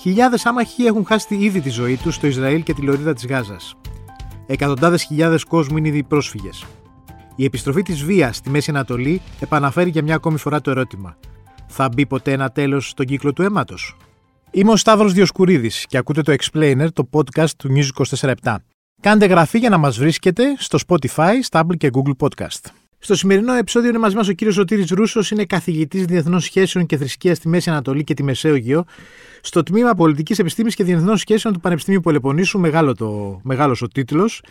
Χιλιάδες άμαχοι έχουν χάσει ήδη τη ζωή τους στο Ισραήλ και τη λωρίδα της Γάζας. Εκατοντάδες χιλιάδες κόσμου είναι ήδη πρόσφυγες. Η επιστροφή της βίας στη Μέση Ανατολή επαναφέρει για μια ακόμη φορά το ερώτημα. Θα μπει ποτέ ένα τέλος στον κύκλο του αίματος; Είμαι ο Σταύρος Διοσκουρίδης και ακούτε το Explainer, το podcast του News 24 Κάντε γραφή για να μας βρίσκετε στο Spotify, Stable και Google Podcast. Στο σημερινό επεισόδιο είναι μαζί μας ο κύριος Σωτήρης Ρούσος, είναι καθηγητής Διεθνών Σχέσεων και Θρησκείας στη Μέση Ανατολή και τη Μεσαίωγειο, στο τμήμα Πολιτικής Επιστήμης και Διεθνών Σχέσεων του Πανεπιστημίου Πολεπονίσου, μεγάλο το, μεγάλος ο τίτλος,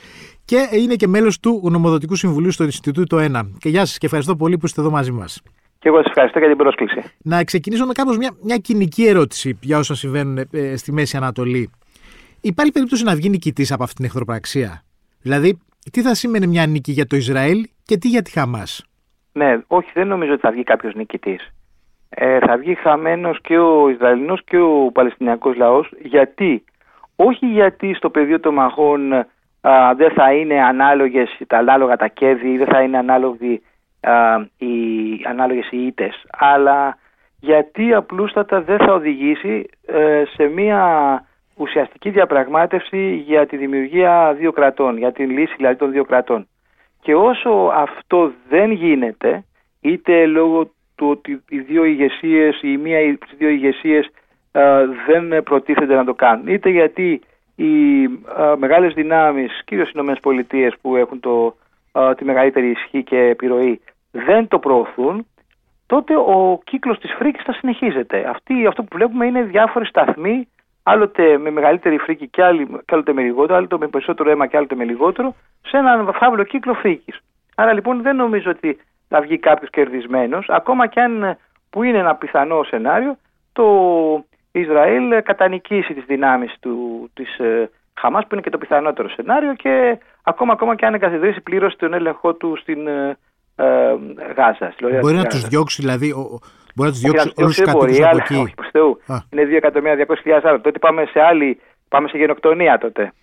και είναι και μέλος του Γνωμοδοτικού Συμβουλίου στο Ινστιτούτο 1. Και γεια σας και ευχαριστώ πολύ που είστε εδώ μαζί μας. Και εγώ σας ευχαριστώ για την πρόσκληση. Να ξεκινήσω με κάπως μια, μια κοινική ερώτηση για όσα συμβαίνουν ε, στη Μέση Ανατολή. Υπάρχει περίπτωση να βγει νικητής από αυτή την εχθροπραξία; Δηλαδή, τι θα σήμαινε μια νίκη για το Ισραήλ και τι για τη Χαμάς; Ναι, όχι, δεν νομίζω ότι θα βγει κάποιος νικητής. Ε, θα βγει χαμένος και ο Ισραηλινός και ο Παλαιστινιακός λαός. Γιατί, όχι γιατί στο πεδίο των μαχών α, δεν θα είναι ανάλογες τα ανάλογα τα κέρδη ή δεν θα είναι ανάλογοι α, οι ανάλογες οι ήττες, αλλά γιατί απλούστατα δεν θα οδηγήσει ε, σε μια ουσιαστική διαπραγμάτευση για τη δημιουργία δύο κρατών, για την λύση δηλαδή των δύο κρατών. Και όσο αυτό δεν γίνεται, είτε λόγω του ότι οι δύο ηγεσίες, η μία ή τις δύο ηγεσίες δεν προτίθενται να το κάνουν, είτε γιατί οι α, μεγάλες δυνάμεις, κυρίως οι ΗΠΑ που έχουν το, τη μεγαλύτερη ισχύ και επιρροή, δεν το προωθούν, τότε ο κύκλος της φρίκης θα συνεχίζεται. Αυτή, αυτό που βλέπουμε είναι διάφοροι σταθμοί άλλοτε με μεγαλύτερη φρίκη και, άλλοτε με λιγότερο, άλλοτε με περισσότερο αίμα και άλλοτε με λιγότερο, σε έναν φαύλο κύκλο φρίκης. Άρα λοιπόν δεν νομίζω ότι θα βγει κάποιος κερδισμένος, ακόμα και αν που είναι ένα πιθανό σενάριο, το Ισραήλ κατανικήσει τις δυνάμεις της ε, Χαμάς που είναι και το πιθανότερο σενάριο και ακόμα, ακόμα και αν εγκαθιδρύσει πλήρως τον έλεγχό του στην ε, ε, Γάζα. Μπορεί να τους διώξει δηλαδή Μπορεί να τους διώξει όλους τους κατοίκους από εκεί. Όχι, Θεού. Είναι 2.200.000 άτομα. Τότε πάμε σε άλλη, πάμε σε γενοκτονία τότε.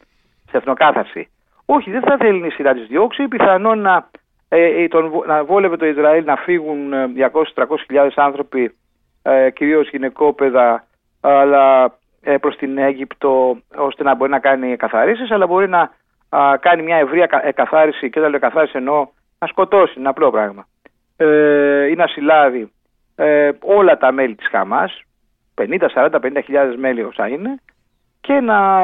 Σε εθνοκάθαρση. Όχι, δεν θα θέλει η σειρά να τους διώξει. Πιθανόν να, ε, ε, τον, να βόλευε το Ισραήλ να φύγουν 200-300.000 ε, άνθρωποι, ε, κυρίως γυναικόπαιδα, αλλά ε, προς την Αίγυπτο, ώστε να μπορεί να κάνει καθαρίσεις, αλλά μπορεί να α, κάνει μια ευρεία ε, καθάριση. Και όταν λέω καθάριση εννοώ να σκοτώσει, είναι απλό πράγμα. Ε, ή να συλλάβει ε, όλα τα μέλη της Χαμάς, 50, 40, 50 χιλιάδες μέλη όσα είναι, και να,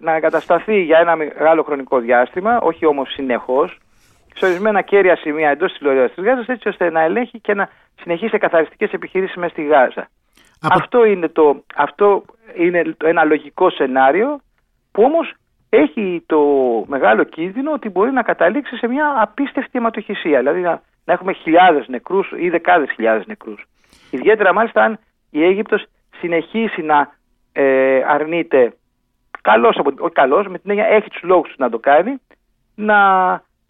να εγκατασταθεί για ένα μεγάλο χρονικό διάστημα, όχι όμως συνεχώς, σε ορισμένα κέρια σημεία εντός της Λωρίδα της Γάζας, έτσι ώστε να ελέγχει και να συνεχίσει καθαριστικές επιχειρήσεις μέσα στη Γάζα. Αυτό, είναι το, αυτό είναι το, ένα λογικό σενάριο που όμως έχει το μεγάλο κίνδυνο ότι μπορεί να καταλήξει σε μια απίστευτη αιματοχυσία. Δηλαδή να, να έχουμε χιλιάδες νεκρούς ή δεκάδες χιλιάδες νεκρούς. Ιδιαίτερα μάλιστα αν η Αίγυπτος συνεχίσει να ε, αρνείται καλώς, όχι καλώς, με την έννοια έχει τους λόγους να το κάνει, να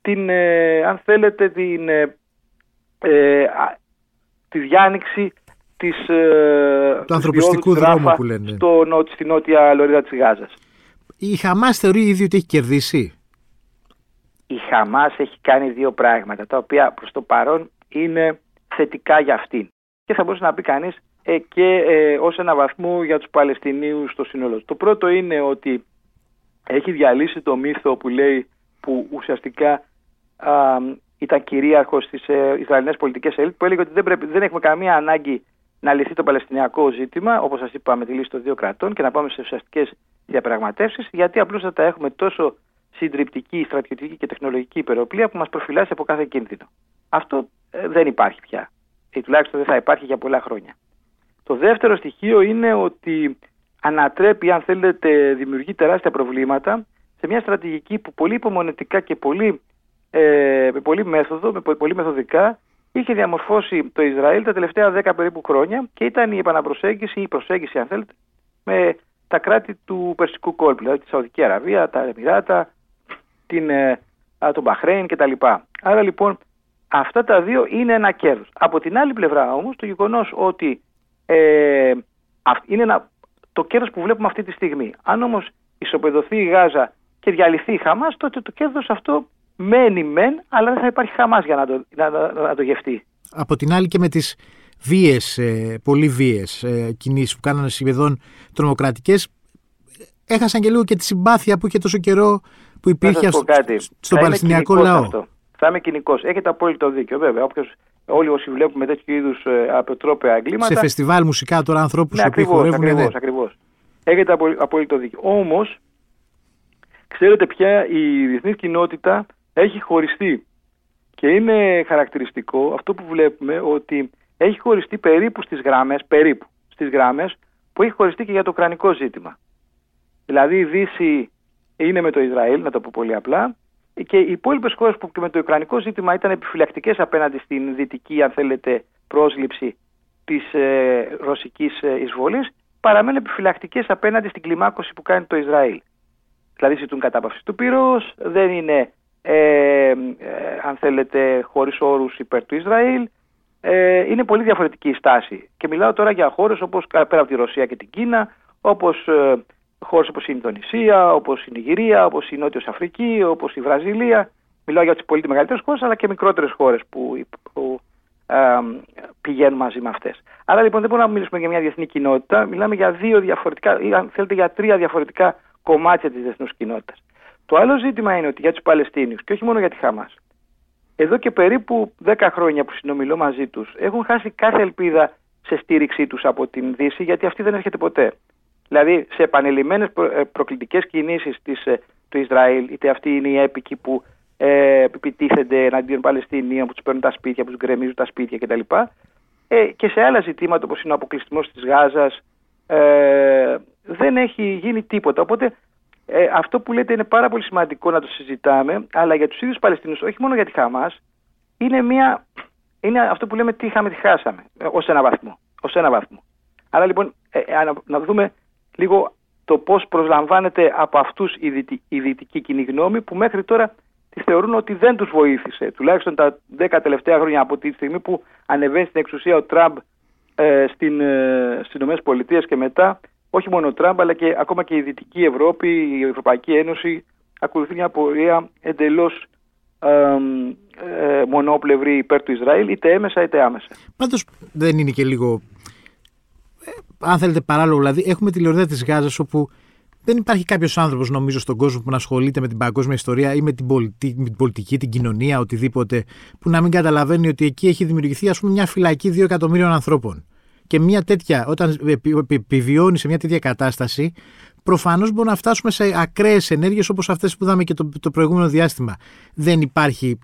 την, ε, αν θέλετε, την, ε, ε τη διάνοιξη της, ε, του ανθρωπιστικού δρόμου που λένε. Στο, στη νότια λωρίδα της Γάζας. Η Χαμάς θεωρεί ήδη ότι έχει κερδίσει. Η Χαμάς έχει κάνει δύο πράγματα, τα οποία προς το παρόν είναι θετικά για αυτήν και θα μπορούσε να πει κανείς ε, και ε, ως ένα βαθμό για τους Παλαιστινίους στο σύνολο. Το πρώτο είναι ότι έχει διαλύσει το μύθο που λέει που ουσιαστικά α, ήταν κυρίαρχος στι ε, Ισραηλινές πολιτικές ελίτ που έλεγε ότι δεν, πρέπει, δεν έχουμε καμία ανάγκη να λυθεί το Παλαιστινιακό ζήτημα, όπως σας είπα, με τη λύση των δύο κρατών και να πάμε σε ουσιαστικές διαπραγματεύσεις, γιατί απλώς θα έχουμε τόσο συντριπτική, στρατιωτική και τεχνολογική υπεροπλία που μας προφυλάσσει από κάθε κίνδυνο. Αυτό ε, δεν υπάρχει πια ή τουλάχιστον δεν θα υπάρχει για πολλά χρόνια. Το δεύτερο στοιχείο είναι ότι ανατρέπει, αν θέλετε, δημιουργεί τεράστια προβλήματα σε μια στρατηγική που πολύ υπομονετικά και πολύ, ε, με πολύ μέθοδο, με πολύ μεθοδικά είχε διαμορφώσει το Ισραήλ τα τελευταία δέκα περίπου χρόνια και ήταν η επαναπροσέγγιση ή η προσέγγιση, αν θέλετε, με τα κράτη του Περσικού κόλπου, δηλαδή τη Σαουδική Αραβία, τα Εμμυράτα, την, ε, τον Μπαχρέιν κτλ. Άρα λοιπόν Αυτά τα δύο είναι ένα κέρδος. Από την άλλη πλευρά όμως το γεγονός ότι ε, είναι ένα, το κέρδος που βλέπουμε αυτή τη στιγμή. Αν όμως ισοπεδωθεί η Γάζα και διαλυθεί η Χαμάς τότε το κέρδος αυτό μένει μεν αλλά δεν θα υπάρχει Χαμάς για να το, να, να, το γευτεί. Από την άλλη και με τις βίες, ε, πολύ βίες ε, κινήσεις που κάνανε σχεδόν τρομοκρατικές έχασαν και λίγο και τη συμπάθεια που είχε τόσο καιρό που υπήρχε στον Παλαιστινιακό λαό. Θα είμαι κοινικός. Έχετε απόλυτο δίκιο, βέβαια. Όποιος, όλοι όσοι βλέπουμε τέτοιου είδους ε, αποτρόπαια εγκλήματα. Σε φεστιβάλ μουσικά τώρα ανθρώπους ναι, που χορεύουν. Ακριβώς, ακριβώς. Έχετε απόλυτο δίκιο. Όμως, ξέρετε πια η διεθνής κοινότητα έχει χωριστεί. Και είναι χαρακτηριστικό αυτό που βλέπουμε ότι έχει χωριστεί περίπου στις γράμμες, περίπου στις γράμμες που έχει χωριστεί και για το ουκρανικό ζήτημα. Δηλαδή η Δύση είναι με το Ισραήλ, να το πω πολύ απλά, και οι υπόλοιπες χώρες που και με το Ουκρανικό ζήτημα ήταν επιφυλακτικές απέναντι στην δυτική, αν θέλετε, πρόσληψη της ε, ρωσικής ε, εισβολής, παραμένουν επιφυλακτικές απέναντι στην κλιμάκωση που κάνει το Ισραήλ. Δηλαδή ζητούν κατάπαυση του πυρός, δεν είναι, ε, ε, αν θέλετε, χωρίς όρους υπέρ του Ισραήλ. Ε, είναι πολύ διαφορετική η στάση. Και μιλάω τώρα για χώρες όπως πέρα από τη Ρωσία και την Κίνα, όπως ε, χώρες όπως η Ινδονησία, όπως η Νιγηρία, όπως η Νότιος Αφρική, όπως η Βραζιλία. Μιλάω για τις πολύ μεγαλύτερες χώρες, αλλά και μικρότερες χώρες που, που ε, πηγαίνουν μαζί με αυτές. Άρα λοιπόν δεν μπορούμε να μιλήσουμε για μια διεθνή κοινότητα, μιλάμε για δύο διαφορετικά, ή αν θέλετε για τρία διαφορετικά κομμάτια της διεθνούς κοινότητας. Το άλλο ζήτημα είναι ότι για τους Παλαιστίνιους και όχι μόνο για τη Χαμάς, εδώ και περίπου 10 χρόνια που συνομιλώ μαζί τους, έχουν χάσει κάθε ελπίδα σε στήριξή τους από την Δύση, γιατί αυτή δεν έρχεται ποτέ. Δηλαδή σε επανειλημμένες προ, προκλητικές κινήσεις ε, του Ισραήλ, είτε αυτοί είναι οι έπικοι που ε, επιτίθενται εναντίον Παλαιστινίων, που τους παίρνουν τα σπίτια, που τους γκρεμίζουν τα σπίτια κτλ. Ε, και σε άλλα ζητήματα όπως είναι ο αποκλειστισμός της Γάζας, ε, δεν έχει γίνει τίποτα. Οπότε ε, αυτό που λέτε είναι πάρα πολύ σημαντικό να το συζητάμε, αλλά για τους ίδιους Παλαιστινίου, όχι μόνο για τη Χαμάς, είναι, μια, είναι αυτό που λέμε τι είχαμε, τι χάσαμε, ε, ως ένα βαθμό. Ως ένα βαθμό. Άρα λοιπόν, ε, να δούμε λίγο το πώς προσλαμβάνεται από αυτούς η δυτική κοινή γνώμη που μέχρι τώρα τη θεωρούν ότι δεν τους βοήθησε. Τουλάχιστον τα 10 τελευταία χρόνια από τη στιγμή που ανεβαίνει στην εξουσία ο Τραμπ ε, στην, ε, στις και μετά, όχι μόνο ο Τραμπ αλλά και ακόμα και η Δυτική Ευρώπη, η Ευρωπαϊκή Ένωση ακολουθεί μια πορεία εντελώς ε, μονόπλευρη υπέρ του Ισραήλ, είτε έμεσα είτε άμεσα. Πάντως δεν είναι και λίγο αν θέλετε παράλογο, δηλαδή, έχουμε τη λωρίδα της Γάζας όπου δεν υπάρχει κάποιος άνθρωπος, νομίζω, στον κόσμο που να ασχολείται με την παγκόσμια ιστορία ή με την, πολιτική, με την πολιτική, την κοινωνία, οτιδήποτε, που να μην καταλαβαίνει ότι εκεί έχει δημιουργηθεί, ας πούμε, μια φυλακή δύο εκατομμύριων ανθρώπων. Και μια τέτοια, όταν επιβιώνει σε μια τέτοια κατάσταση, προφανώς μπορεί να φτάσουμε σε ακραίες ενέργειες όπως αυτές που είδαμε και το, το προηγούμενο διάστημα. Δεν υπάρχει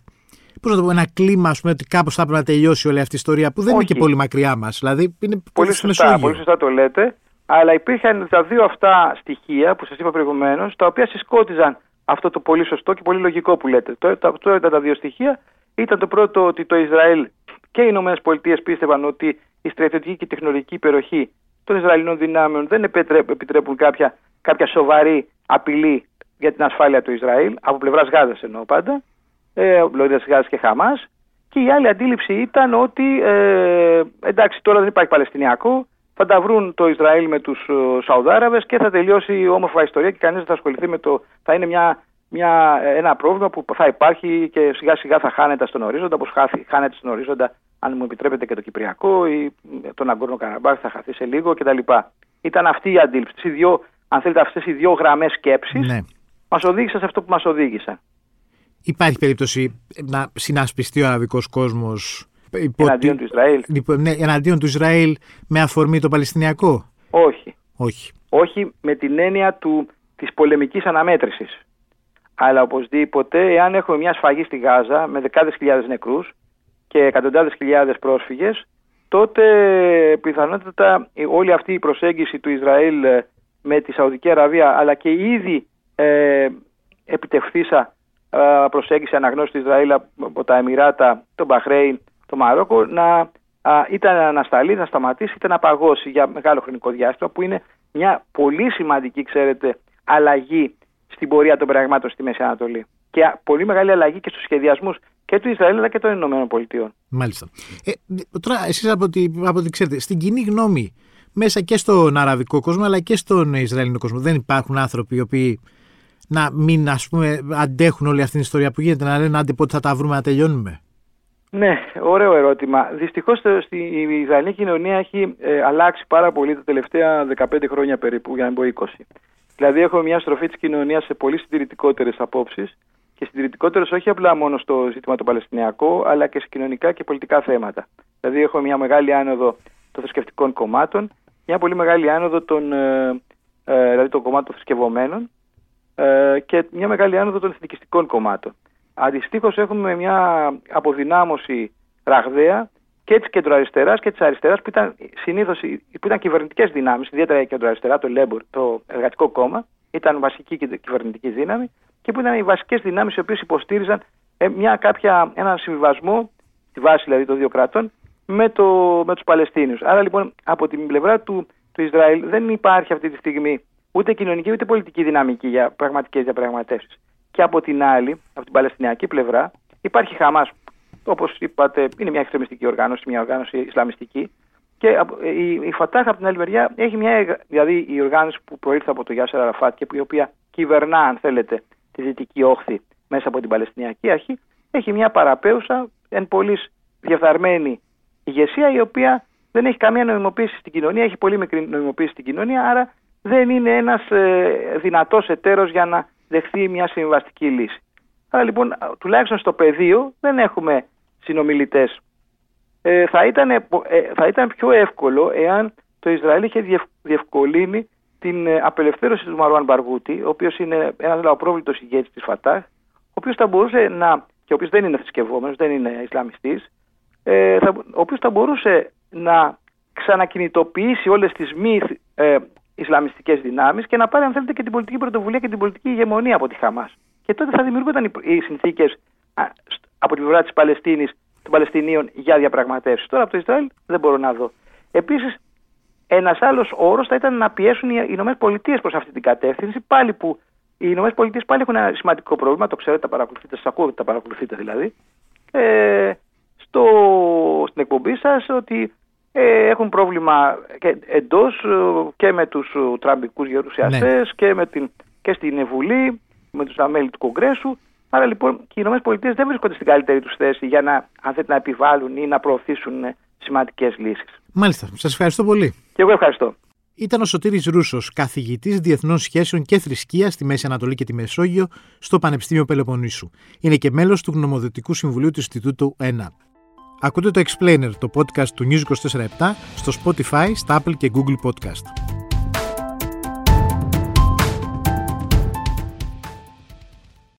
Πώς να το πω, ένα κλίμα, ας πούμε, ότι κάπως θα έπρεπε να τελειώσει όλη αυτή η ιστορία που δεν είναι και πολύ μακριά μας. Δηλαδή είναι πολύ σωστά, πολύ σωστά το λέτε. Αλλά υπήρχαν τα δύο αυτά στοιχεία που σας είπα προηγουμένως, τα οποία συσκότιζαν αυτό το πολύ σωστό και πολύ λογικό που λέτε. Τώρα ήταν τα δύο στοιχεία. Ήταν το πρώτο ότι το Ισραήλ και οι Ηνωμένες Πολιτείες πίστευαν ότι η στρατιωτική και η τεχνολογική υπεροχή των Ισραηλινών δυνάμεων δεν επιτρέπουν κάποια, κάποια σοβαρή απειλή για την ασφάλεια του Ισραήλ, από πλευράς Γάζας εννοώ πάντα ε, Λωρίδα και Χαμάς. Και η άλλη αντίληψη ήταν ότι ε, εντάξει τώρα δεν υπάρχει Παλαιστινιακό, θα τα βρουν το Ισραήλ με τους ε, Σαουδάραβες και θα τελειώσει η όμορφα ιστορία και κανείς δεν θα ασχοληθεί με το. θα είναι μια, μια, ένα πρόβλημα που θα υπάρχει και σιγά σιγά θα χάνεται στον ορίζοντα, όπως χάνεται στον ορίζοντα, αν μου επιτρέπετε και το Κυπριακό ή τον Αγκόρνο Καραμπάχ θα χαθεί σε λίγο κτλ. Ήταν αυτή η αντίληψη. Οι δύο, αν θέλετε, αυτές οι δύο γραμμές σκέψης ναι. μας οδήγησαν σε αυτό που μας οδήγησαν. Υπάρχει περίπτωση να συνασπιστεί ο αραβικός κόσμος εναντίον του Ισραήλ; Ναι, εναντίον του Ισραήλ με αφορμή το Παλαιστινιακό; Όχι. Όχι. Όχι με την έννοια του, της πολεμικής αναμέτρησης. Αλλά οπωσδήποτε, εάν έχουμε μια σφαγή στη Γάζα με δεκάδες χιλιάδες νεκρούς και εκατοντάδες χιλιάδες πρόσφυγες, τότε πιθανότατα όλη αυτή η προσέγγιση του Ισραήλ ε, με τη Σαουδική Αραβία αλλά και η ήδη ε, επιτευχθήσα προσέγγιση αναγνώριση του Ισραήλ από τα Εμμυράτα, τον Μπαχρέιν, το Μαρόκο να είτε να ανασταλεί, να σταματήσει, είτε να παγώσει για μεγάλο χρονικό διάστημα που είναι μια πολύ σημαντική, ξέρετε, αλλαγή στην πορεία των πραγμάτων στη Μέση Ανατολή. Και πολύ μεγάλη αλλαγή και στους σχεδιασμούς και του Ισραήλ αλλά και των Ηνωμένων Πολιτειών. Μάλιστα. Ε, τώρα, εσείς από ό,τι, από ξέρετε, στην κοινή γνώμη, μέσα και στον αραβικό κόσμο αλλά και στον Ισραηλινό κόσμο, δεν υπάρχουν άνθρωποι οι οποίοι να μην ας πούμε αντέχουν όλη αυτή την ιστορία που γίνεται, να λένε άντε πότε θα τα βρούμε να τελειώνουμε. Ναι, ωραίο ερώτημα. Δυστυχώς η Ισραηλινή κοινωνία έχει ε, αλλάξει πάρα πολύ τα τελευταία 15 χρόνια περίπου, για να μην πω 20. Δηλαδή, έχουμε μια στροφή της κοινωνίας σε πολύ συντηρητικότερες απόψεις και συντηρητικότερες όχι απλά μόνο στο ζήτημα το Παλαιστινιακό, αλλά και σε κοινωνικά και πολιτικά θέματα. Δηλαδή, έχουμε μια μεγάλη άνοδο των θρησκευτικών κομμάτων, μια πολύ μεγάλη άνοδο των, ε, ε, δηλαδή των κομμάτων θρησκευωμένων ε, και μια μεγάλη άνοδο των εθνικιστικών κομμάτων. Αντιστοίχως, έχουμε μια αποδυνάμωση ραγδαία και της κεντροαριστεράς και της αριστεράς που ήταν συνήθως που ήταν κυβερνητικές δυνάμεις, ιδιαίτερα η κεντροαριστερά, το Λέμπορ, το Εργατικό Κόμμα, ήταν βασική κυβερνητική δύναμη και που ήταν οι βασικές δυνάμεις οι οποίες υποστήριζαν ε, μια κάποια, έναν συμβιβασμό, τη βάση δηλαδή των δύο κρατών, με, το, με τους Παλαιστίνιους. Άρα λοιπόν από την πλευρά του, του Ισραήλ δεν υπάρχει αυτή τη στιγμή ούτε κοινωνική ούτε πολιτική δυναμική για πραγματικές διαπραγματεύσεις. Και από την άλλη, από την Παλαιστινιακή πλευρά, υπάρχει Χαμάς, όπως είπατε, είναι μια εξτρεμιστική οργάνωση, μια οργάνωση Ισλαμιστική. Και η, η Φατάχ από την άλλη μεριά έχει μια, δηλαδή η οργάνωση που προήλθε από το Γιάσερ Αραφάτ και που, η οποία κυβερνά, αν θέλετε, τη δυτική όχθη μέσα από την Παλαιστινιακή Αρχή, έχει μια παραπέουσα, εν πολύ διαφθαρμένη ηγεσία, η οποία δεν έχει καμία νοημοποίηση στην κοινωνία, έχει πολύ μικρή νοημοποίηση στην κοινωνία, άρα δεν είναι ένας ε, δυνατός εταίρος για να δεχθεί μια συμβαστική λύση. Άρα λοιπόν, τουλάχιστον στο πεδίο δεν έχουμε συνομιλητές. Ε, θα, ήταν, ε, θα ήταν πιο εύκολο εάν το Ισραήλ είχε διευκολύνει την ε, απελευθέρωση του Μαρουάν Μπαργούτη, ο οποίος είναι ένας λαοπρόβλητος ηγέτης της Φατάχ, ο οποίος θα μπορούσε να. και ο οποίος δεν είναι θρησκευόμενος, δεν είναι Ισλαμιστής, ε, ο οποίος θα μπορούσε να ξανακινητοποιήσει όλες τις μη ε, Ισλαμιστικές δυνάμεις και να πάρει, αν θέλετε, και την πολιτική πρωτοβουλία και την πολιτική ηγεμονία από τη Χαμάς. Και τότε θα δημιουργούνταν οι συνθήκες από την πλευρά της Παλαιστίνης, των Παλαιστινίων για διαπραγματεύσεις. Τώρα από το Ισραήλ δεν μπορώ να δω. Επίσης, ένας άλλος όρος θα ήταν να πιέσουν οι Ηνωμένες Πολιτείες προς αυτή την κατεύθυνση, πάλι που οι Ηνωμένες Πολιτείες πάλι έχουν ένα σημαντικό πρόβλημα, το ξέρετε, τα παρακολουθείτε, σας ακούω ότι τα παρακολουθείτε δηλαδή. Ε, στο, στην εκπομπή σας ότι ε, έχουν πρόβλημα και εντός ε, και με τους ε, τραμπικούς γερουσιαστές ναι. και, με την, και στην Βουλή, με τους αμέλη του Κογκρέσου. Άρα λοιπόν και οι ΗΠΑ δεν βρίσκονται στην καλύτερη τους θέση για να, αν θέλετε, να επιβάλλουν ή να προωθήσουν σημαντικές λύσεις. Μάλιστα. Σας ευχαριστώ πολύ. Και εγώ ευχαριστώ. Ήταν ο Σωτήρης Ρούσος, καθηγητής Διεθνών Σχέσεων και Θρησκείας στη Μέση Ανατολή και τη Μεσόγειο στο Πανεπιστήμιο Πελοποννήσου. Είναι και μέλος του Γνωμοδοτικού Συμβουλίου του Ινστιτούτου ΕΝΑ. Ακούτε το Explainer, το podcast του News 24 στο Spotify, στα Apple και Google Podcast.